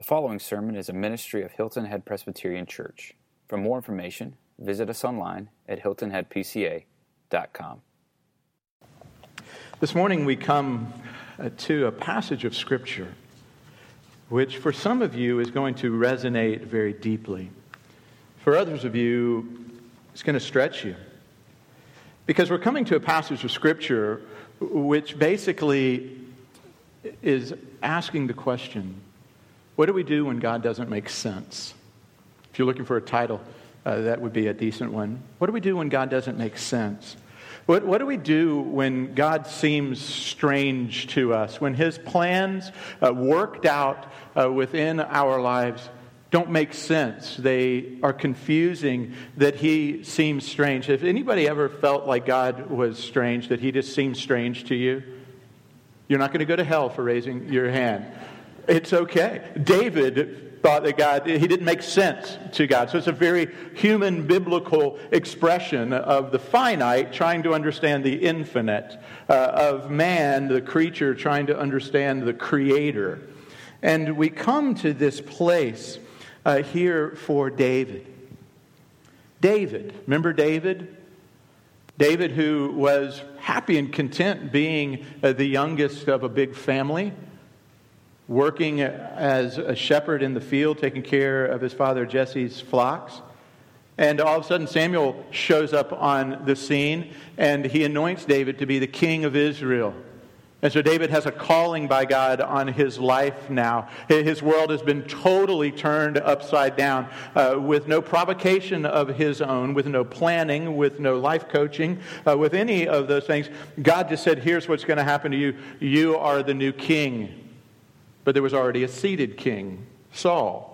The following sermon is a ministry of Hilton Head Presbyterian Church. For more information, visit us online at hiltonheadpca.com. This morning we come uh, to a passage of Scripture which, for some of you, is going to resonate very deeply. For others of you, it's going to stretch you. Because we're coming to a passage of Scripture which basically is asking the question what do we do when God doesn't make sense? If you're looking for a title, uh, that would be a decent one. What do we do when God doesn't make sense? What, what do we do when God seems strange to us? When his plans uh, worked out uh, within our lives don't make sense. They are confusing that he seems strange. If anybody ever felt like God was strange, that he just seems strange to you? You're not going to go to hell for raising your hand. It's okay. David thought that God, he didn't make sense to God. So it's a very human biblical expression of the finite trying to understand the infinite, uh, of man, the creature, trying to understand the creator. And we come to this place uh, here for David. David, remember David? David, who was happy and content being uh, the youngest of a big family working as a shepherd in the field, taking care of his father Jesse's flocks. And all of a sudden, Samuel shows up on the scene and he anoints David to be the king of Israel. And so David has a calling by God on his life now. His world has been totally turned upside down uh, with no provocation of his own, with no planning, with no life coaching, uh, with any of those things. God just said, Here's what's going to happen to you. You are the new king. But there was already a seated king, Saul.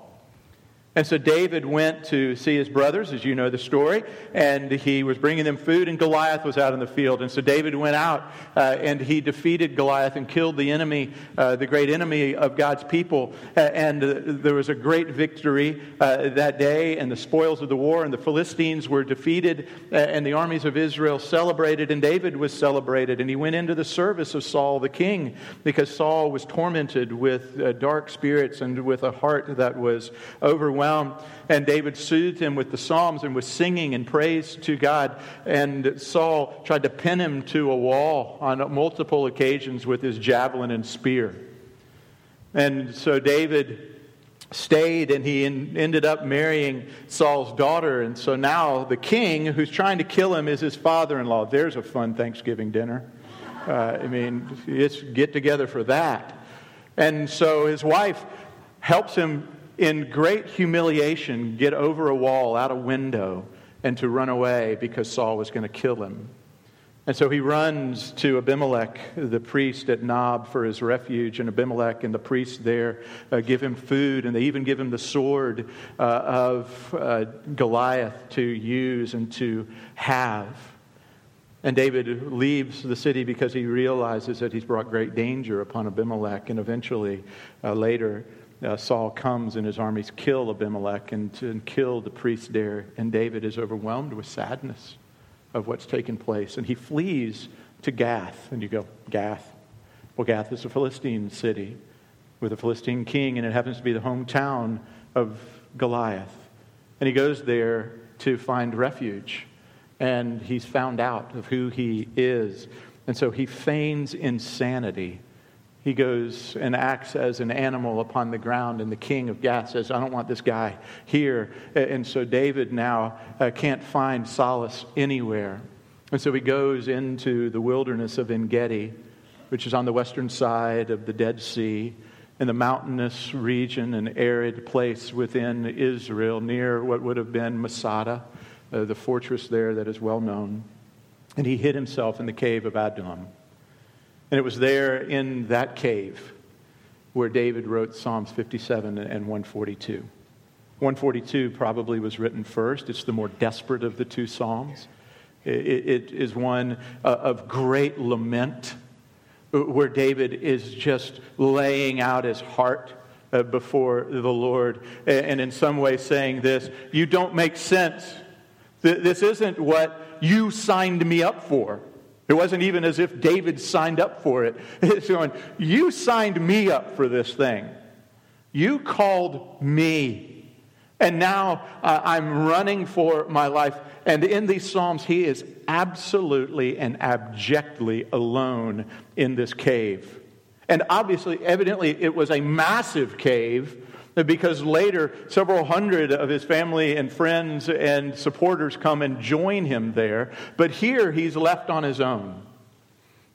And so David went to see his brothers, as you know the story, and he was bringing them food, and Goliath was out in the field. And so David went out uh, and he defeated Goliath and killed the enemy, uh, the great enemy of God's people. Uh, and there was a great victory uh, that day, and the spoils of the war, and the Philistines were defeated, uh, and the armies of Israel celebrated, and David was celebrated. And he went into the service of Saul the king because Saul was tormented with uh, dark spirits and with a heart that was overwhelmed overwhelmed. And David soothed him with the Psalms and was singing and praise to God. And Saul tried to pin him to a wall on multiple occasions with his javelin and spear. And so David stayed and he ended up marrying Saul's daughter. And so now the king who's trying to kill him is his father in law. There's a fun Thanksgiving dinner. Uh, I mean, let's get together for that. And so his wife helps him in great humiliation, get over a wall, out a window, and to run away because Saul was going to kill him. And so he runs to Abimelech, the priest at Nob, for his refuge. And Abimelech and the priest there uh, give him food, and they even give him the sword uh, of uh, Goliath to use and to have. And David leaves the city because he realizes that he's brought great danger upon Abimelech. And eventually, uh, later, uh, Saul comes and his armies kill Abimelech and, and kill the priest there. And David is overwhelmed with sadness of what's taken place. And he flees to Gath. And you go, Gath? Well, Gath is a Philistine city with a Philistine king, and it happens to be the hometown of Goliath. And he goes there to find refuge. And he's found out of who he is. And so he feigns insanity he goes and acts as an animal upon the ground, and the king of Gath says, I don't want this guy here. And so David now uh, can't find solace anywhere. And so he goes into the wilderness of En Gedi, which is on the western side of the Dead Sea, in the mountainous region, an arid place within Israel, near what would have been Masada, uh, the fortress there that is well known. And he hid himself in the cave of Adullam. And it was there in that cave where David wrote Psalms 57 and 142. 142 probably was written first. It's the more desperate of the two Psalms. it is one uh, of great lament where David is just laying out his heart uh, before the Lord and in some way saying this You don't make sense. This isn't what you signed me up for. It wasn't even as if David signed up for it. It's going, You signed me up for this thing. You called me. And now uh, I'm running for my life. And in these Psalms, he is absolutely and abjectly alone in this cave. And obviously, evidently, it was a massive cave because later several hundred of his family and friends and supporters come and join him there. But here he's left on his own.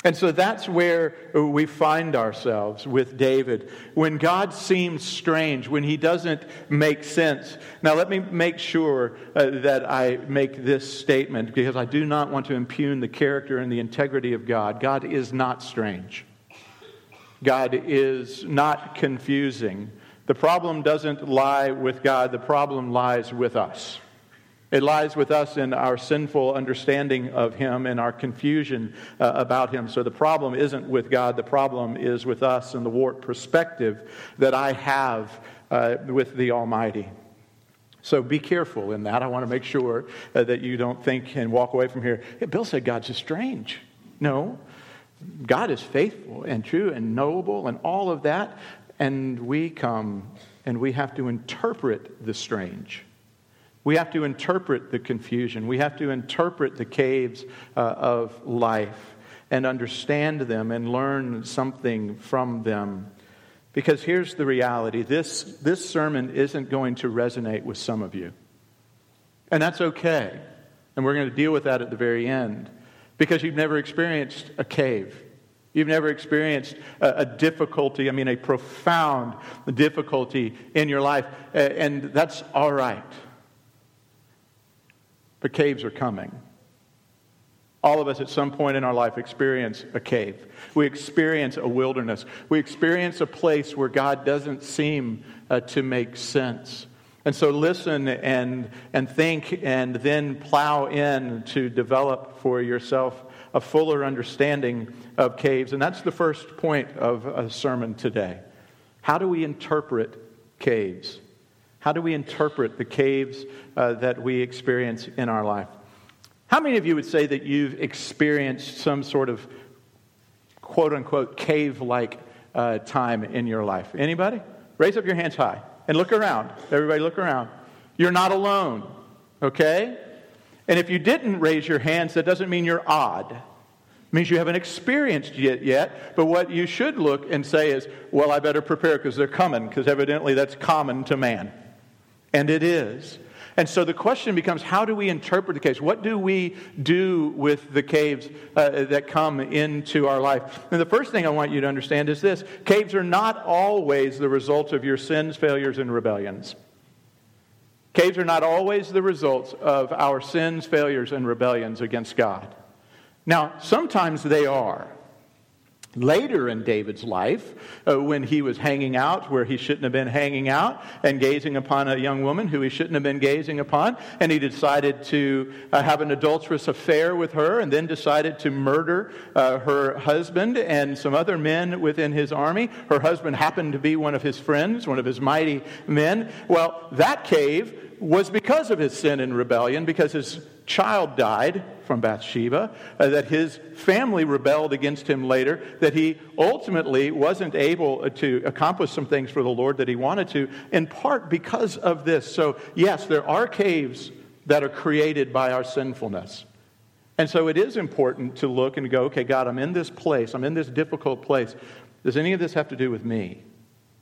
And so that's where we find ourselves with David. When God seems strange, when he doesn't make sense. Now, let me make sure uh, that I make this statement because I do not want to impugn the character and the integrity of God. God is not strange, God is not confusing. The problem doesn't lie with God, the problem lies with us. It lies with us in our sinful understanding of Him and our confusion uh, about Him. So the problem isn't with God, the problem is with us and the warped perspective that I have uh, with the Almighty. So be careful in that. I want to make sure uh, that you don't think and walk away from here. Hey, Bill said God's just strange. No, God is faithful and true and knowable and all of that. And we come and we have to interpret the strange. We have to interpret the confusion. We have to interpret the caves uh, of life and understand them and learn something from them. Because here's the reality this, this sermon isn't going to resonate with some of you. And that's okay. And we're going to deal with that at the very end. Because you've never experienced a cave. You've never experienced a, difficulty, I mean, a profound difficulty in your life. And that's all right. But caves are coming. All of us at some point in our life experience a cave. We experience a wilderness. We experience a place where God doesn't seem uh, to make sense. And so listen and, and think and then plow in to develop for yourself a fuller understanding of caves. And that's the first point of a sermon today. How do we interpret caves? How do we interpret the caves uh, that we experience in our life? How many of you would say that you've experienced some sort of quote unquote cave like uh, time in your life? Anybody? Raise up your hands high and look around. Everybody, look around. You're not alone, okay? And if you didn't raise your hands, that doesn't mean you're odd. It means you haven't experienced it yet. But what you should look and say is, well, I better prepare because they're coming, because evidently that's common to man. And it is. And so the question becomes how do we interpret the caves? What do we do with the caves uh, that come into our life? And the first thing I want you to understand is this caves are not always the result of your sins, failures, and rebellions. Caves are not always the results of our sins, failures, and rebellions against God. Now, sometimes they are. Later in David's life, uh, when he was hanging out where he shouldn't have been hanging out and gazing upon a young woman who he shouldn't have been gazing upon, and he decided to uh, have an adulterous affair with her and then decided to murder uh, her husband and some other men within his army. Her husband happened to be one of his friends, one of his mighty men. Well, that cave was because of his sin and rebellion, because his child died from Bathsheba, uh, that his family rebelled against him later, that he ultimately wasn't able to accomplish some things for the Lord that he wanted to, in part because of this. So, yes, there are caves that are created by our sinfulness. And so it is important to look and go, okay, God, I'm in this place, I'm in this difficult place. Does any of this have to do with me?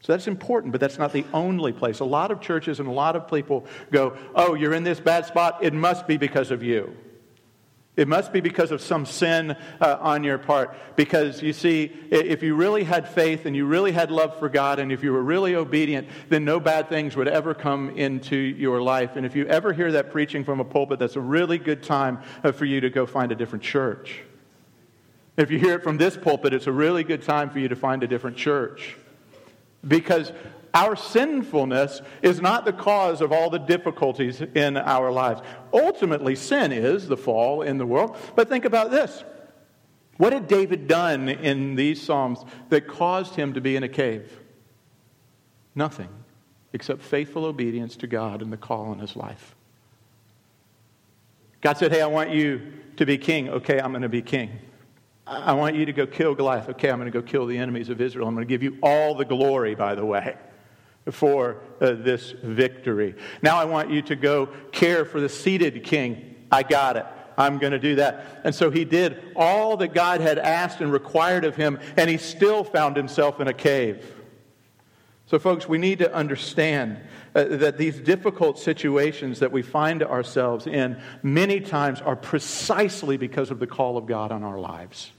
So that's important, but that's not the only place. A lot of churches and a lot of people go, Oh, you're in this bad spot. It must be because of you. It must be because of some sin uh, on your part. Because you see, if you really had faith and you really had love for God and if you were really obedient, then no bad things would ever come into your life. And if you ever hear that preaching from a pulpit, that's a really good time uh, for you to go find a different church. If you hear it from this pulpit, it's a really good time for you to find a different church. Because our sinfulness is not the cause of all the difficulties in our lives. Ultimately, sin is the fall in the world. But think about this. What had David done in these Psalms that caused him to be in a cave? Nothing except faithful obedience to God and the call in his life. God said, Hey, I want you to be king. Okay, I'm going to be king. I want you to go kill Goliath. Okay, I'm going to go kill the enemies of Israel. I'm going to give you all the glory, by the way. for uh, this victory. Now I want you to go care for the seated king. I got it. I'm going to do that. And so he did all that God had asked and required of him, and he still found himself in a cave. So, folks, we need to understand uh, that these difficult situations that we find ourselves in many times are precisely because of the call of God on our lives.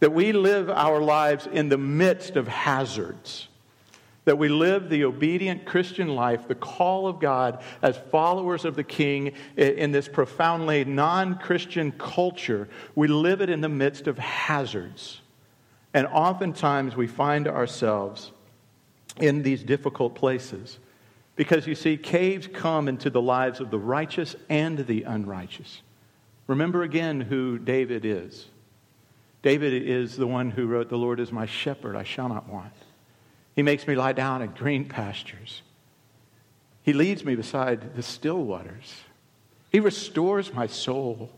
That we live our lives in the midst of hazards that we live the obedient Christian life, the call of God as followers of the King in this profoundly non Christian culture, we live it in the midst of hazards. And oftentimes we find ourselves in these difficult places. Because you see, caves come into the lives of the righteous and the unrighteous. Remember again who David is. David is the one who wrote, The Lord is my shepherd, I shall not want. He makes me lie down in green pastures. He leads me beside the still waters. He restores my soul.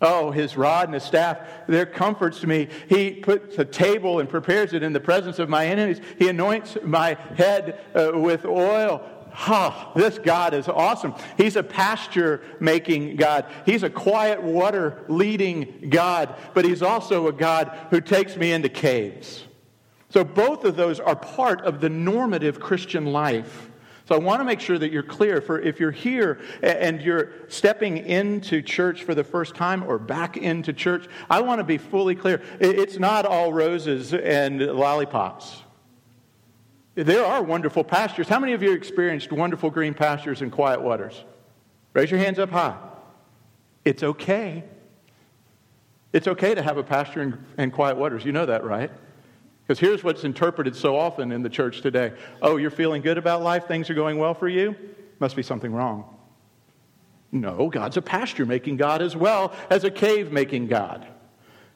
Oh, his rod and his staff, they're comforts to me. He puts a table and prepares it in the presence of my enemies. He anoints my head uh, with oil. Ha, this God is awesome. He's a pasture making God. He's a quiet water leading God, but he's also a God who takes me into caves. So both of those are part of the normative Christian life. So I want to make sure that you're clear for if you're here and you're stepping into church for the first time or back into church, I want to be fully clear. It's not all roses and lollipops. There are wonderful pastures. How many of you experienced wonderful green pastures and quiet waters? Raise your hands up high. It's okay. It's okay to have a pasture and, quiet waters. You know that, right? Because here's what's interpreted so often in the church today oh, you're feeling good about life, things are going well for you? Must be something wrong. No, God's a pasture making God as well as a cave making God.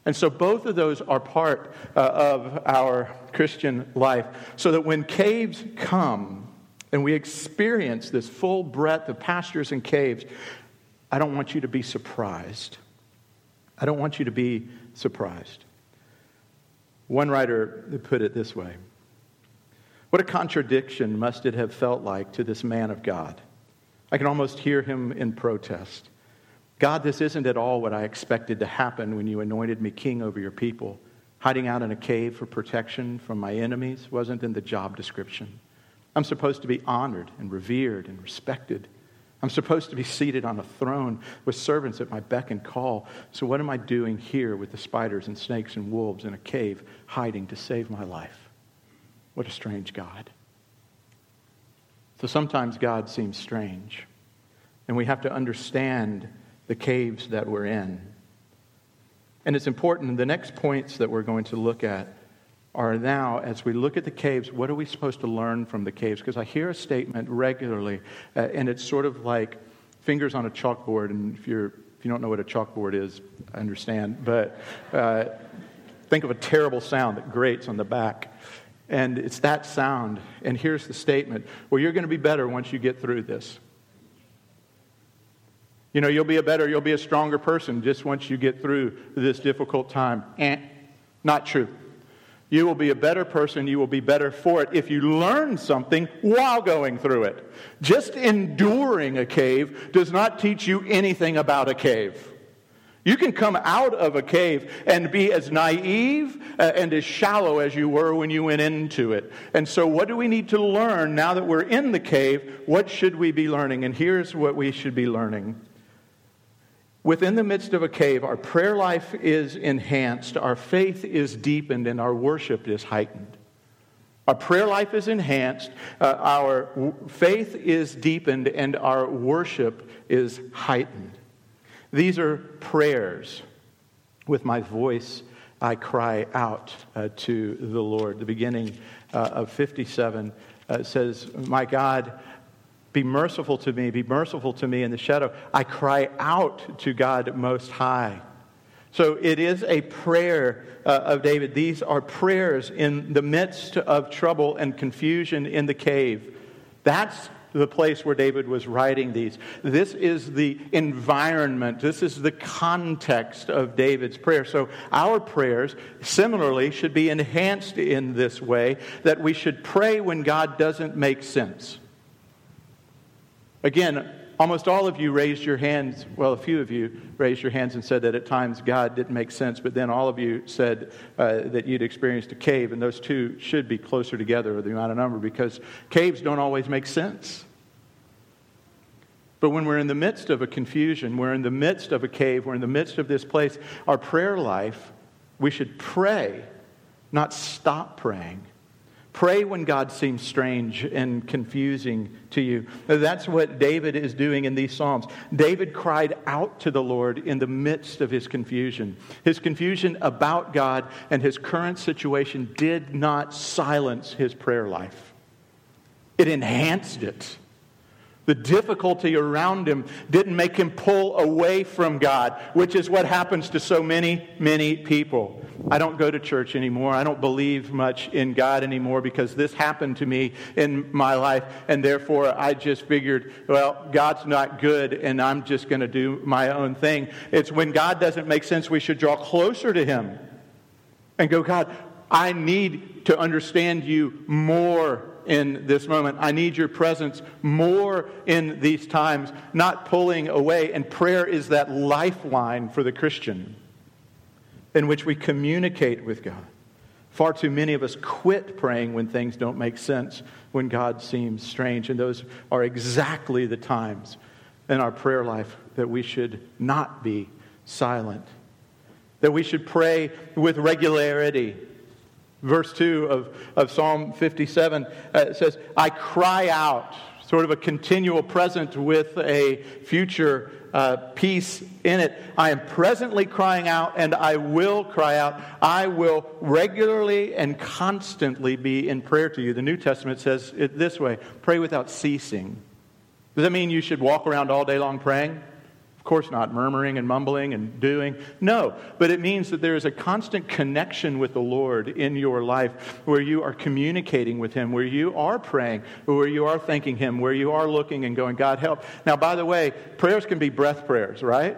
And so both of those are part uh, of our Christian life. So that when caves come and we experience this full breadth of pastures and caves, I don't want you to be surprised. I don't want you to be surprised. One writer put it this way What a contradiction must it have felt like to this man of God? I can almost hear him in protest. God, this isn't at all what I expected to happen when you anointed me king over your people. Hiding out in a cave for protection from my enemies wasn't in the job description. I'm supposed to be honored and revered and respected. I'm supposed to be seated on a throne with servants at my beck and call. So, what am I doing here with the spiders and snakes and wolves in a cave, hiding to save my life? What a strange God. So, sometimes God seems strange, and we have to understand the caves that we're in. And it's important, the next points that we're going to look at are now, as we look at the caves, what are we supposed to learn from the caves? Because I hear a statement regularly, uh, and it's sort of like fingers on a chalkboard. And if, you're, if you don't know what a chalkboard is, I understand. But uh, think of a terrible sound that grates on the back. And it's that sound. And here's the statement well, you're going to be better once you get through this. You know, you'll be a better, you'll be a stronger person just once you get through this difficult time. Eh, not true. You will be a better person. You will be better for it if you learn something while going through it. Just enduring a cave does not teach you anything about a cave. You can come out of a cave and be as naive uh, and as shallow as you were when you went into it. And so, what do we need to learn now that we're in the cave? What should we be learning? And here's what we should be learning Within the midst of a cave, our prayer life is enhanced, our faith is deepened, and our worship is heightened. Our prayer life is enhanced, uh, our w- faith is deepened, and our worship is heightened. These are prayers. With my voice, I cry out uh, to the Lord. The beginning uh, of 57 uh, says, My God, be merciful to me, be merciful to me in the shadow. I cry out to God Most High. So it is a prayer uh, of David. These are prayers in the midst of trouble and confusion in the cave. That's the place where David was writing these. This is the environment, this is the context of David's prayer. So our prayers, similarly, should be enhanced in this way that we should pray when God doesn't make sense. Again, almost all of you raised your hands. Well, a few of you raised your hands and said that at times God didn't make sense, but then all of you said uh, that you'd experienced a cave, and those two should be closer together, the amount of number, because caves don't always make sense. But when we're in the midst of a confusion, we're in the midst of a cave, we're in the midst of this place, our prayer life, we should pray, not stop praying. Pray when God seems strange and confusing to you. That's what David is doing in these Psalms. David cried out to the Lord in the midst of his confusion. His confusion about God and his current situation did not silence his prayer life, it enhanced it. The difficulty around him didn't make him pull away from God, which is what happens to so many, many people. I don't go to church anymore. I don't believe much in God anymore because this happened to me in my life. And therefore, I just figured, well, God's not good and I'm just going to do my own thing. It's when God doesn't make sense, we should draw closer to Him and go, God, I need to understand you more in this moment. I need your presence more in these times, not pulling away. And prayer is that lifeline for the Christian in which we communicate with God. Far too many of us quit praying when things don't make sense, when God seems strange. And those are exactly the times in our prayer life that we should not be silent, that we should pray with regularity verse 2 of, of Psalm 57 uh, says, I cry out, sort of a continual present with a future uh, peace in it. I am presently crying out, and I will cry out. I will regularly and constantly be in prayer to you. The New Testament says it this way pray without ceasing. Does that mean you should walk around all day long praying? Of course not, murmuring and mumbling and doing. No, but it means that there is a constant connection with the Lord in your life where you are communicating with Him, where you are praying, where you are thanking Him, where you are looking and going, God, help. Now, by the way, prayers can be breath prayers, right?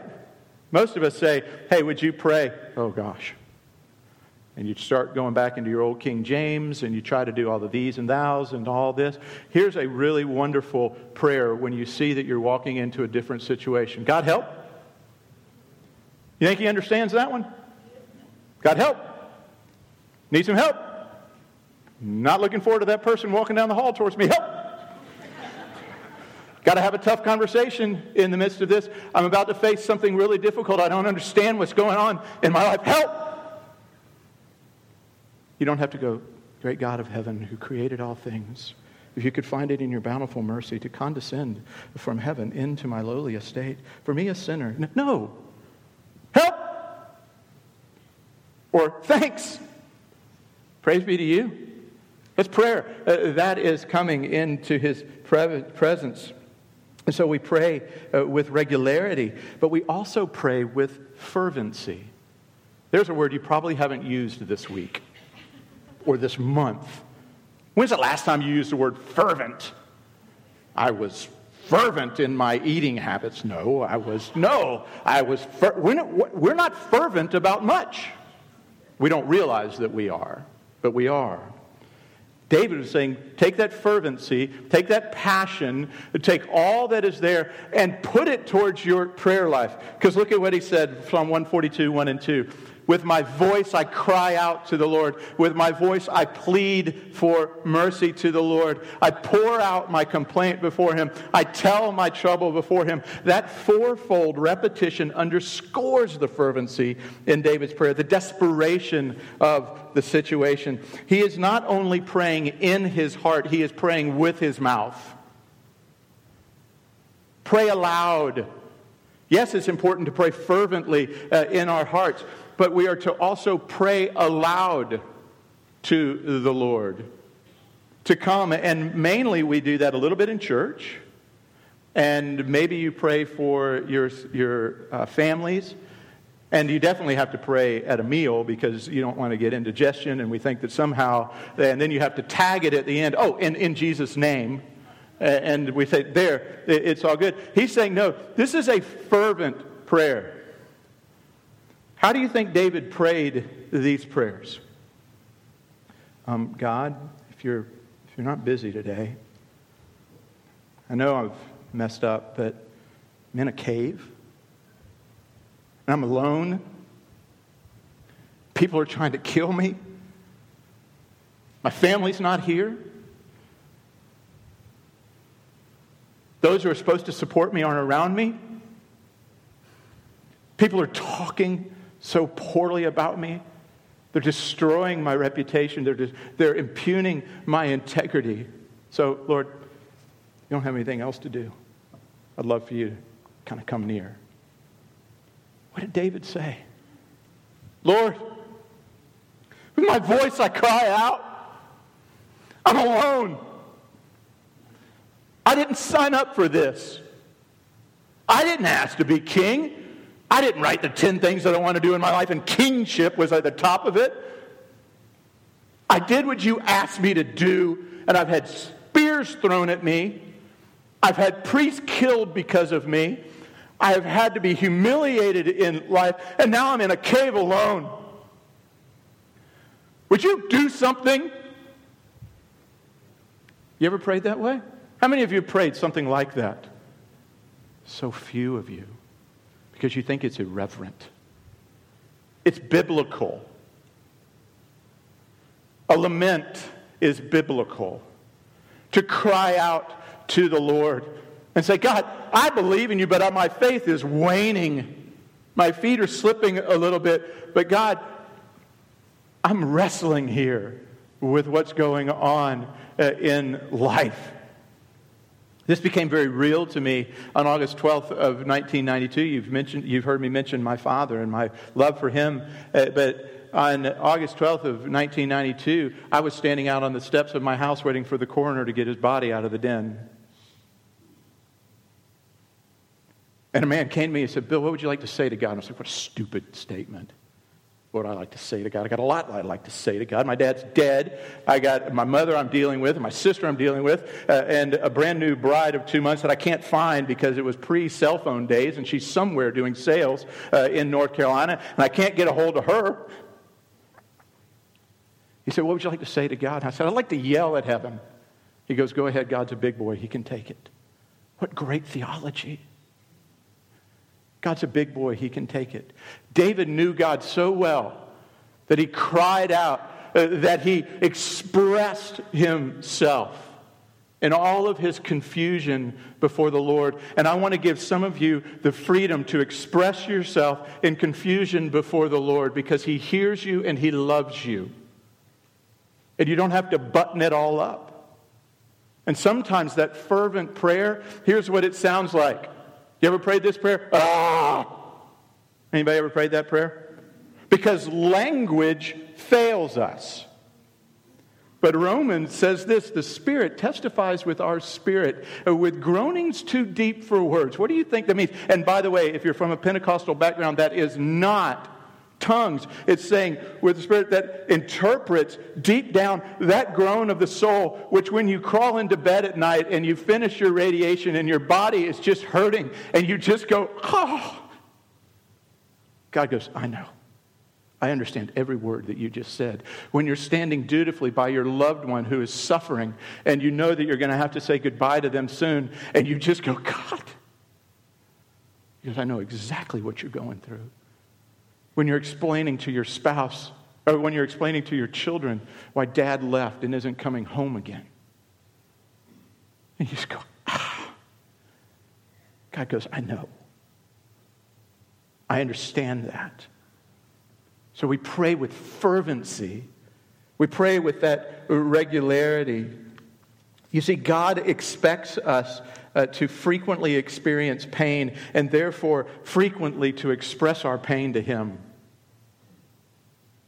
Most of us say, hey, would you pray? Oh, gosh and you start going back into your old King James and you try to do all the these and thous and all this. Here's a really wonderful prayer when you see that you're walking into a different situation. God help. You think he understands that one? God help. Need some help. Not looking forward to that person walking down the hall towards me. Help. Got to have a tough conversation in the midst of this. I'm about to face something really difficult. I don't understand what's going on in my life. Help. You don't have to go, Great God of heaven who created all things. If you could find it in your bountiful mercy to condescend from heaven into my lowly estate, for me a sinner. No. Help! Or thanks. Praise be to you. That's prayer. Uh, that is coming into his pre- presence. And so we pray uh, with regularity, but we also pray with fervency. There's a word you probably haven't used this week or this month. When's the last time you used the word fervent? I was fervent in my eating habits. No, I was, no, I was, fer- we're, not, we're not fervent about much. We don't realize that we are, but we are. David is saying, take that fervency, take that passion, take all that is there and put it towards your prayer life. Because look at what he said, Psalm 142, 1 and 2. With my voice, I cry out to the Lord. With my voice, I plead for mercy to the Lord. I pour out my complaint before Him. I tell my trouble before Him. That fourfold repetition underscores the fervency in David's prayer, the desperation of the situation. He is not only praying in his heart, he is praying with his mouth. Pray aloud. Yes, it's important to pray fervently uh, in our hearts, but we are to also pray aloud to the Lord. To come, and mainly we do that a little bit in church, and maybe you pray for your, your uh, families, and you definitely have to pray at a meal because you don't want to get indigestion, and we think that somehow, and then you have to tag it at the end, oh, in, in Jesus' name. and we say, there, it's all good. He's saying, no, this is a fervent prayer. How do you think David prayed these prayers? Um, God, if you're, if you're not busy today, I know I've messed up, but I'm in a cave. And I'm alone. People are trying to kill me. My family's not here. Those who are supposed to support me aren't around me. People are talking so poorly about me. They're destroying my reputation. They're, they're impugning my integrity. So, Lord, you don't have anything else to do. I'd love for you to kind of come near. What did David say? Lord, with my voice I cry out. I'm alone. I didn't sign up for this. I didn't ask to be king. I didn't write the 10 things that I want to do in my life, and kingship was at the top of it. I did what you asked me to do, and I've had spears thrown at me. I've had priests killed because of me. I have had to be humiliated in life, and now I'm in a cave alone. Would you do something? You ever prayed that way? How many of you prayed something like that? So few of you, because you think it's irreverent. It's biblical. A lament is biblical. To cry out to the Lord and say, God, I believe in you, but my faith is waning. My feet are slipping a little bit. But God, I'm wrestling here with what's going on uh, in life. This became very real to me on August 12th of 1992. You've, mentioned, you've heard me mention my father and my love for him. Uh, but on August 12th of 1992, I was standing out on the steps of my house waiting for the coroner to get his body out of the den. And a man came to me and said, Bill, what would you like to say to God? And I was like, what a stupid statement. What I like to say to God? I got a lot I'd like to say to God. My dad's dead. I got my mother I'm dealing with, my sister I'm dealing with, uh, and a brand new bride of two months that I can't find because it was pre cell phone days, and she's somewhere doing sales uh, in North Carolina, and I can't get a hold of her. He said, What would you like to say to God? I said, I'd like to yell at heaven. He goes, Go ahead, God's a big boy. He can take it. What great theology. God's a big boy, he can take it. David knew God so well that he cried out, uh, that he expressed himself in all of his confusion before the Lord. And I want to give some of you the freedom to express yourself in confusion before the Lord because he hears you and he loves you. And you don't have to button it all up. And sometimes that fervent prayer, here's what it sounds like you ever prayed this prayer? Ah! Anybody ever prayed that prayer? Because language fails us. But Romans says this the Spirit testifies with our spirit, uh, with groanings too deep for words. What do you think that means? And by the way, if you're from a Pentecostal background, that is not tongues. It's saying with the Spirit that interprets deep down that groan of the soul, which when you crawl into bed at night and you finish your radiation and your body is just hurting and you just go, oh. God goes, I know. I understand every word that you just said. When you're standing dutifully by your loved one who is suffering and you know that you're going to have to say goodbye to them soon, and you just go, God. Because I know exactly what you're going through when you're explaining to your spouse or when you're explaining to your children why dad left and isn't coming home again. And you just go, ah. God goes, I know. I understand that. So we pray with fervency. We pray with that regularity. You see, God expects us uh, to frequently experience pain and therefore frequently to express our pain to Him.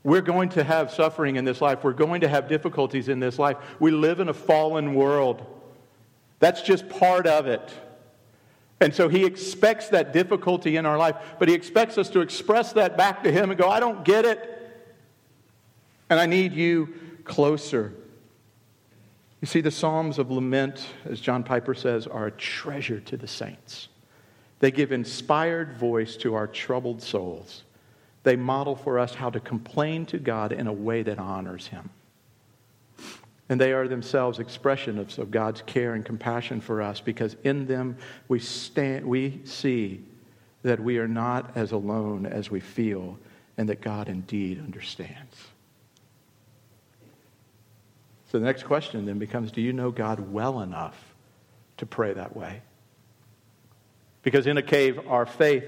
We're going to have suffering in this life. We're going to have difficulties in this life. We live in a fallen world. That's just part of it. And so he expects that difficulty in our life, but he expects us to express that back to him and go, I don't get it. And I need you closer. You see, the Psalms of Lament, as John Piper says, are a treasure to the saints. They give inspired voice to our troubled souls. They model for us how to complain to God in a way that honors Him. And they are themselves expressions of God's care and compassion for us because in them we, stand, we see that we are not as alone as we feel and that God indeed understands. So the next question then becomes Do you know God well enough to pray that way? Because in a cave, our faith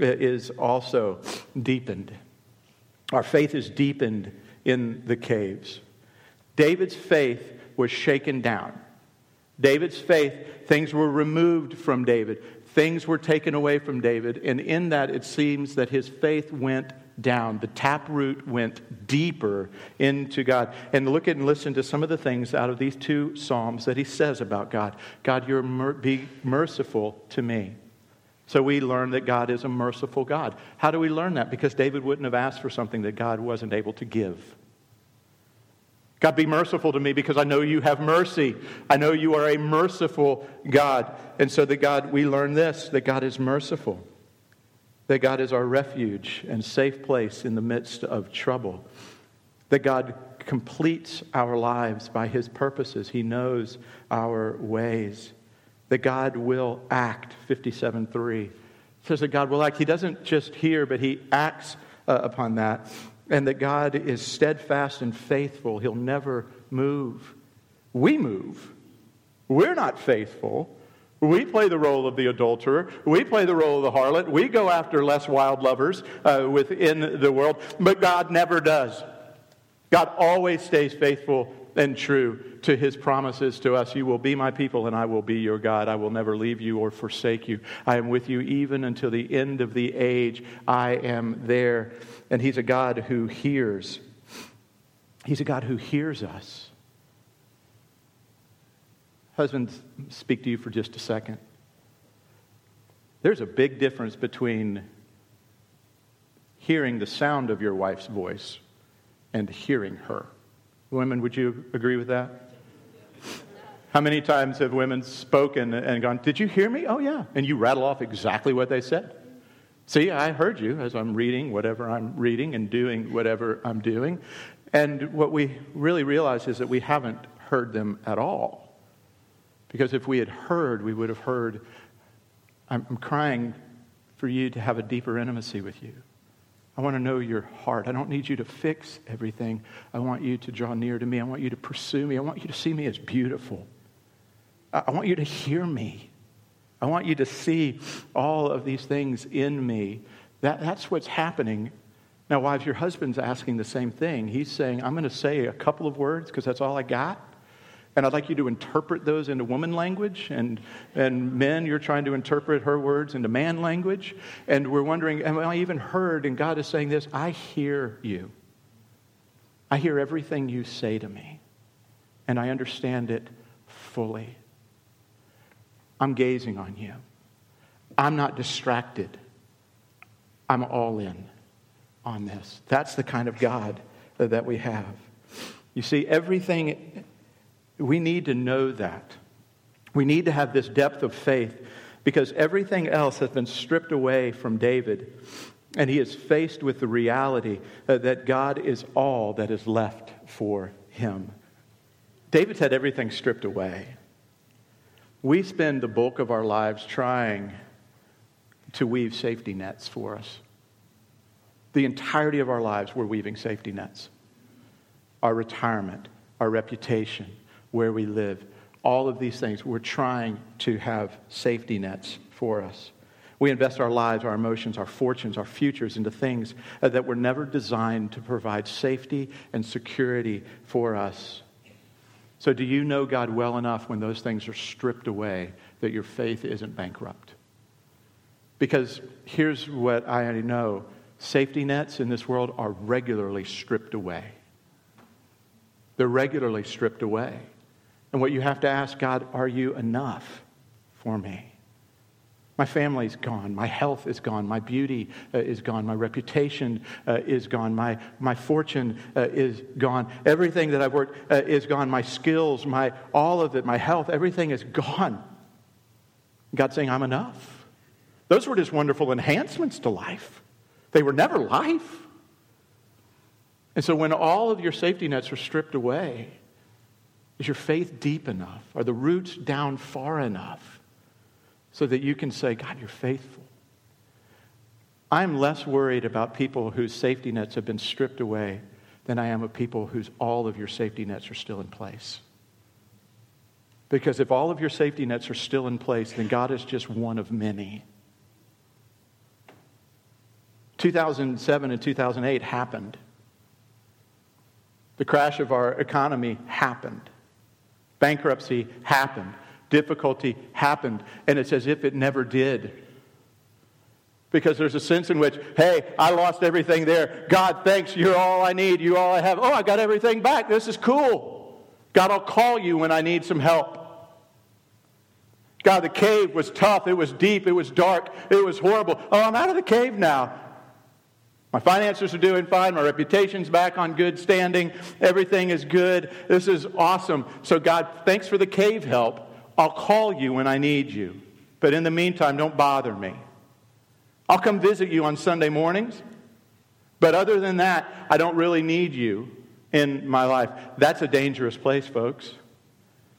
uh, is also deepened. Our faith is deepened in the caves. David's faith was shaken down. David's faith, things were removed from David, things were taken away from David, and in that it seems that his faith went down. The taproot went deeper into God. And look at and listen to some of the things out of these two Psalms that he says about God. God, you're mer- be merciful to me. So we learn that God is a merciful God. How do we learn that? Because David wouldn't have asked for something that God wasn't able to give. God, be merciful to me because I know you have mercy. I know you are a merciful God. And so that God, we learn this that God is merciful that God is our refuge and safe place in the midst of trouble, that God completes our lives by his purposes. He knows our ways, that God will act, 57.3 says that God will act. He doesn't just hear, but he acts uh, upon that. And that God is steadfast and faithful. He'll never move. We move. We're not faithful. We play the role of the adulterer. We play the role of the harlot. We go after less wild lovers uh, within the world, but God never does. God always stays faithful and true to his promises to us. You will be my people, and I will be your God. I will never leave you or forsake you. I am with you even until the end of the age. I am there. And he's a God who hears. He's a God who hears us. Husbands, speak to you for just a second. There's a big difference between hearing the sound of your wife's voice and hearing her. Women, would you agree with that? How many times have women spoken and gone, Did you hear me? Oh, yeah. And you rattle off exactly what they said. See, I heard you as I'm reading whatever I'm reading and doing whatever I'm doing. And what we really realize is that we haven't heard them at all. Because if we had heard, we would have heard, I'm, crying for you to have a deeper intimacy with you. I want to know your heart. I don't need you to fix everything. I want you to draw near to me. I want you to pursue me. I want you to see me as beautiful. I want you to hear me. I want you to see all of these things in me. That, that's what's happening. Now, wives, your husband's asking the same thing. He's saying, I'm going to say a couple of words because that's all I got. And I'd like you to interpret those into woman language. And, and men, you're trying to interpret her words into man language. And we're wondering, am I even heard? And God is saying this I hear you. I hear everything you say to me. And I understand it fully. I'm gazing on you. I'm not distracted. I'm all in on this. That's the kind of God that we have. You see, everything we need to know that. We need to have this depth of faith because everything else has been stripped away from David, and he is faced with the reality that God is all that is left for him. David's had everything stripped away. We spend the bulk of our lives trying to weave safety nets for us. The entirety of our lives, we're weaving safety nets. Our retirement, our reputation, where we live. All of these things, we're trying to have safety nets for us. We invest our lives, our emotions, our fortunes, our futures into things that were never designed to provide safety and security for us. So, do you know God well enough when those things are stripped away that your faith isn't bankrupt? Because here's what I know safety nets in this world are regularly stripped away. They're regularly stripped away. And what you have to ask God, are you enough for me? My family's gone. My health is gone. My beauty uh, is gone. My reputation uh, is gone. My, my fortune uh, is gone. Everything that I've worked uh, is gone. My skills, my, all of it, my health, everything is gone. God's saying, I'm enough. Those were just wonderful enhancements to life. They were never life. And so when all of your safety nets are stripped away, is your faith deep enough? Are the roots down far enough? so that you can say, God, you're faithful. I'm less worried about people whose safety nets have been stripped away than I am of people whose all of your safety nets are still in place. Because if all of your safety nets are still in place, then God is just one of many. 2007 and 2008 happened. The crash of our economy happened. Bankruptcy happened difficulty happened, and it's as if it never did. Because there's a sense in which, hey, I lost everything there. God, thanks, you're all I need, you're all I have. Oh, I got everything back. This is cool. God, I'll call you when I need some help. God, the cave was tough, it was deep, it was dark, it was horrible. Oh, I'm out of the cave now. My finances are doing fine. My reputation's back on good standing. Everything is good. This is awesome. So, God, thanks for the cave help. I'll call you when I need you. But in the meantime, don't bother me. I'll come visit you on Sunday mornings. But other than that, I don't really need you in my life. That's a dangerous place, folks.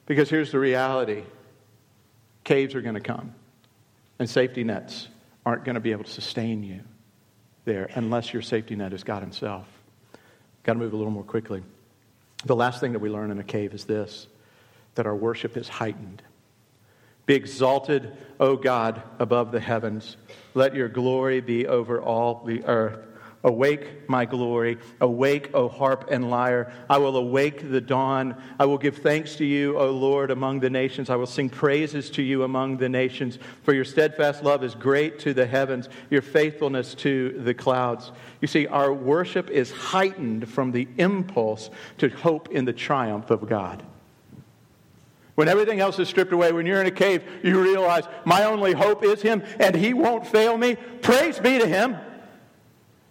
Because here's the reality caves are going to come, and safety nets aren't going to be able to sustain you there unless your safety net is God Himself. Got to move a little more quickly. The last thing that we learn in a cave is this that our worship is heightened. Be exalted, O God, above the heavens. Let your glory be over all the earth. Awake, my glory. Awake, O harp and lyre. I will awake the dawn. I will give thanks to you, O Lord, among the nations. I will sing praises to you among the nations. For your steadfast love is great to the heavens, your faithfulness to the clouds. You see, our worship is heightened from the impulse to hope in the triumph of God. When everything else is stripped away, when you're in a cave, you realize my only hope is Him and He won't fail me. Praise be to Him.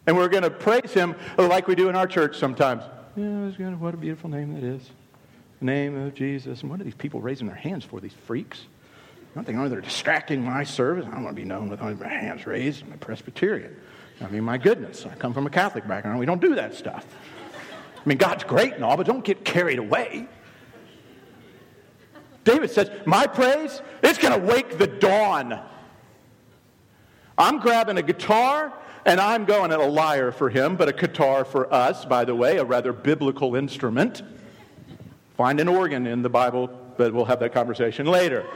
And we're going to praise Him like we do in our church sometimes. What a beautiful name that is. The name of Jesus. And what are these people raising their hands for, these freaks? Think oh, they're distracting my service. I don't want to be known with only my hands raised. I'm a Presbyterian. I mean, my goodness, I come from a Catholic background. We don't do that stuff. I mean, God's great and all, but don't get carried away. David says, My praise, it's going to wake the dawn. I'm grabbing a guitar and I'm going at a lyre for him, but a guitar for us, by the way, a rather biblical instrument. Find an organ in the Bible, but we'll have that conversation later.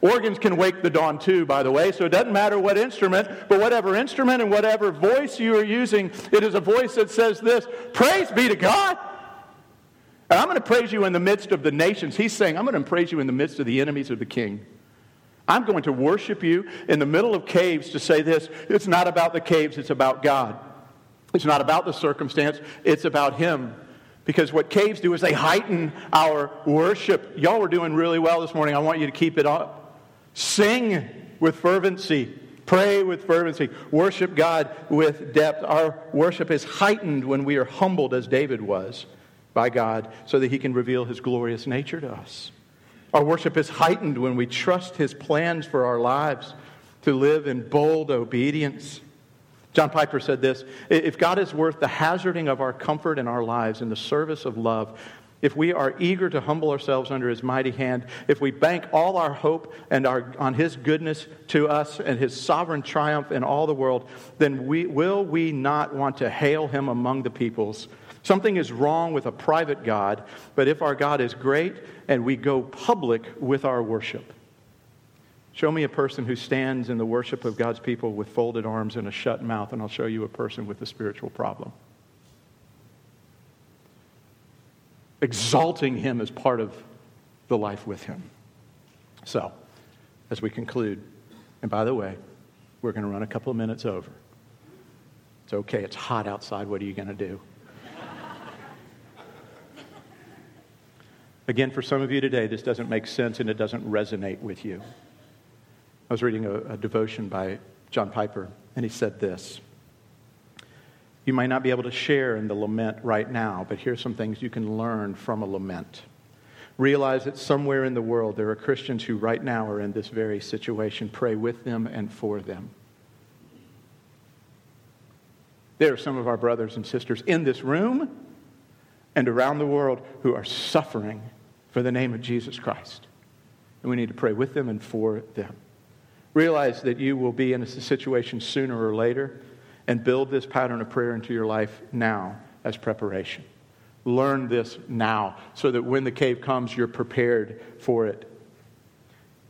Organs can wake the dawn too, by the way, so it doesn't matter what instrument, but whatever instrument and whatever voice you are using, it is a voice that says this Praise be to God. And I'm going to praise you in the midst of the nations. He's saying, I'm going to praise you in the midst of the enemies of the king. I'm going to worship you in the middle of caves to say this it's not about the caves, it's about God. It's not about the circumstance, it's about Him. Because what caves do is they heighten our worship. Y'all were doing really well this morning. I want you to keep it up. Sing with fervency. Pray with fervency. Worship God with depth. Our worship is heightened when we are humbled, as David was by God so that he can reveal his glorious nature to us. Our worship is heightened when we trust his plans for our lives to live in bold obedience. John Piper said this If God is worth the hazarding of our comfort and our lives in the service of love, if we are eager to humble ourselves under his mighty hand, if we bank all our hope and our, on his goodness to us and his sovereign triumph in all the world, then we, will we not want to hail him among the peoples Something is wrong with a private God, but if our God is great and we go public with our worship, show me a person who stands in the worship of God's people with folded arms and a shut mouth, and I'll show you a person with a spiritual problem. Exalting Him as part of the life with Him. So, as we conclude, and by the way, we're going to run a couple of minutes over. It's okay, it's hot outside. What are you going to do? Again, for some of you today, this doesn't make sense and it doesn't resonate with you. I was reading a, a devotion by John Piper, and he said this. You might not be able to share in the lament right now, but here's some things you can learn from a lament. Realize that somewhere in the world there are Christians who right now are in this very situation. Pray with them and for them. There are some of our brothers and sisters in this room and around the world who are suffering for the name of Jesus Christ. And we need to pray with them and for them. Realize that you will be in a situation sooner or later and build this pattern of prayer into your life now as preparation. Learn this now so that when the cave comes, you're prepared for it.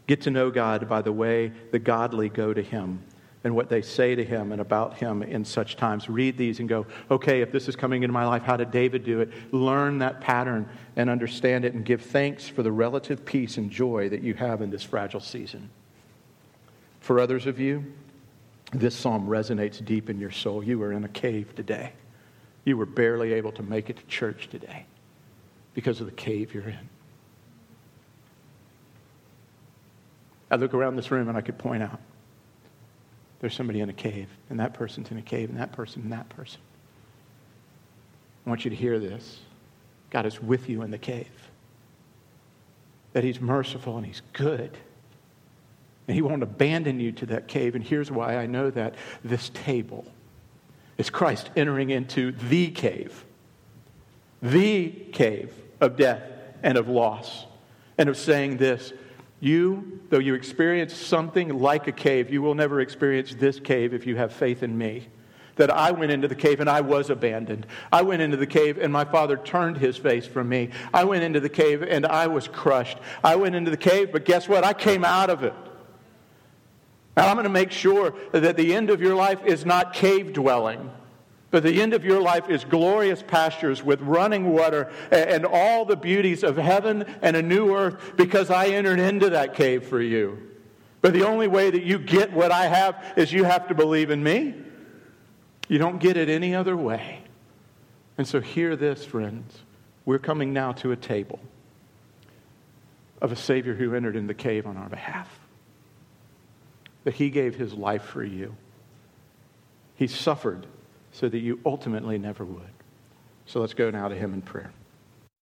Get to know God by the way the godly go to Him and what they say to Him and about Him in such times. Read these and go, okay, if this is coming into my life, how did David do it? Learn that pattern and understand it and give thanks for the relative peace and joy that you have in this fragile season. For others of you, this psalm resonates deep in your soul. You were in a cave today. You were barely able to make it to church today because of the cave you're in. I look around this room and I could point out there's somebody in a cave, and that person's in a cave, and that person, and that person. I want you to hear this. God is with you in the cave. That He's merciful and He's good. And He won't abandon you to that cave. And here's why I know that this table is Christ entering into the cave, the cave of death and of loss, and of saying this You, though you experience something like a cave, you will never experience this cave if you have faith in me that I went into the cave and I was abandoned. I went into the cave and my father turned his face from me. I went into the cave and I was crushed. I went into the cave, but guess what? I came out of it. Now, I'm going to make sure that the end of your life is not cave dwelling, but the end of your life is glorious pastures with running water and all the beauties of heaven and a new earth because I entered into that cave for you. But the only way that you get what I have is you have to believe in me. You don't get it any other way. And so, hear this, friends. We're coming now to a table of a Savior who entered in the cave on our behalf that he gave his life for you. He suffered so that you ultimately never would. So let's go now to him in prayer.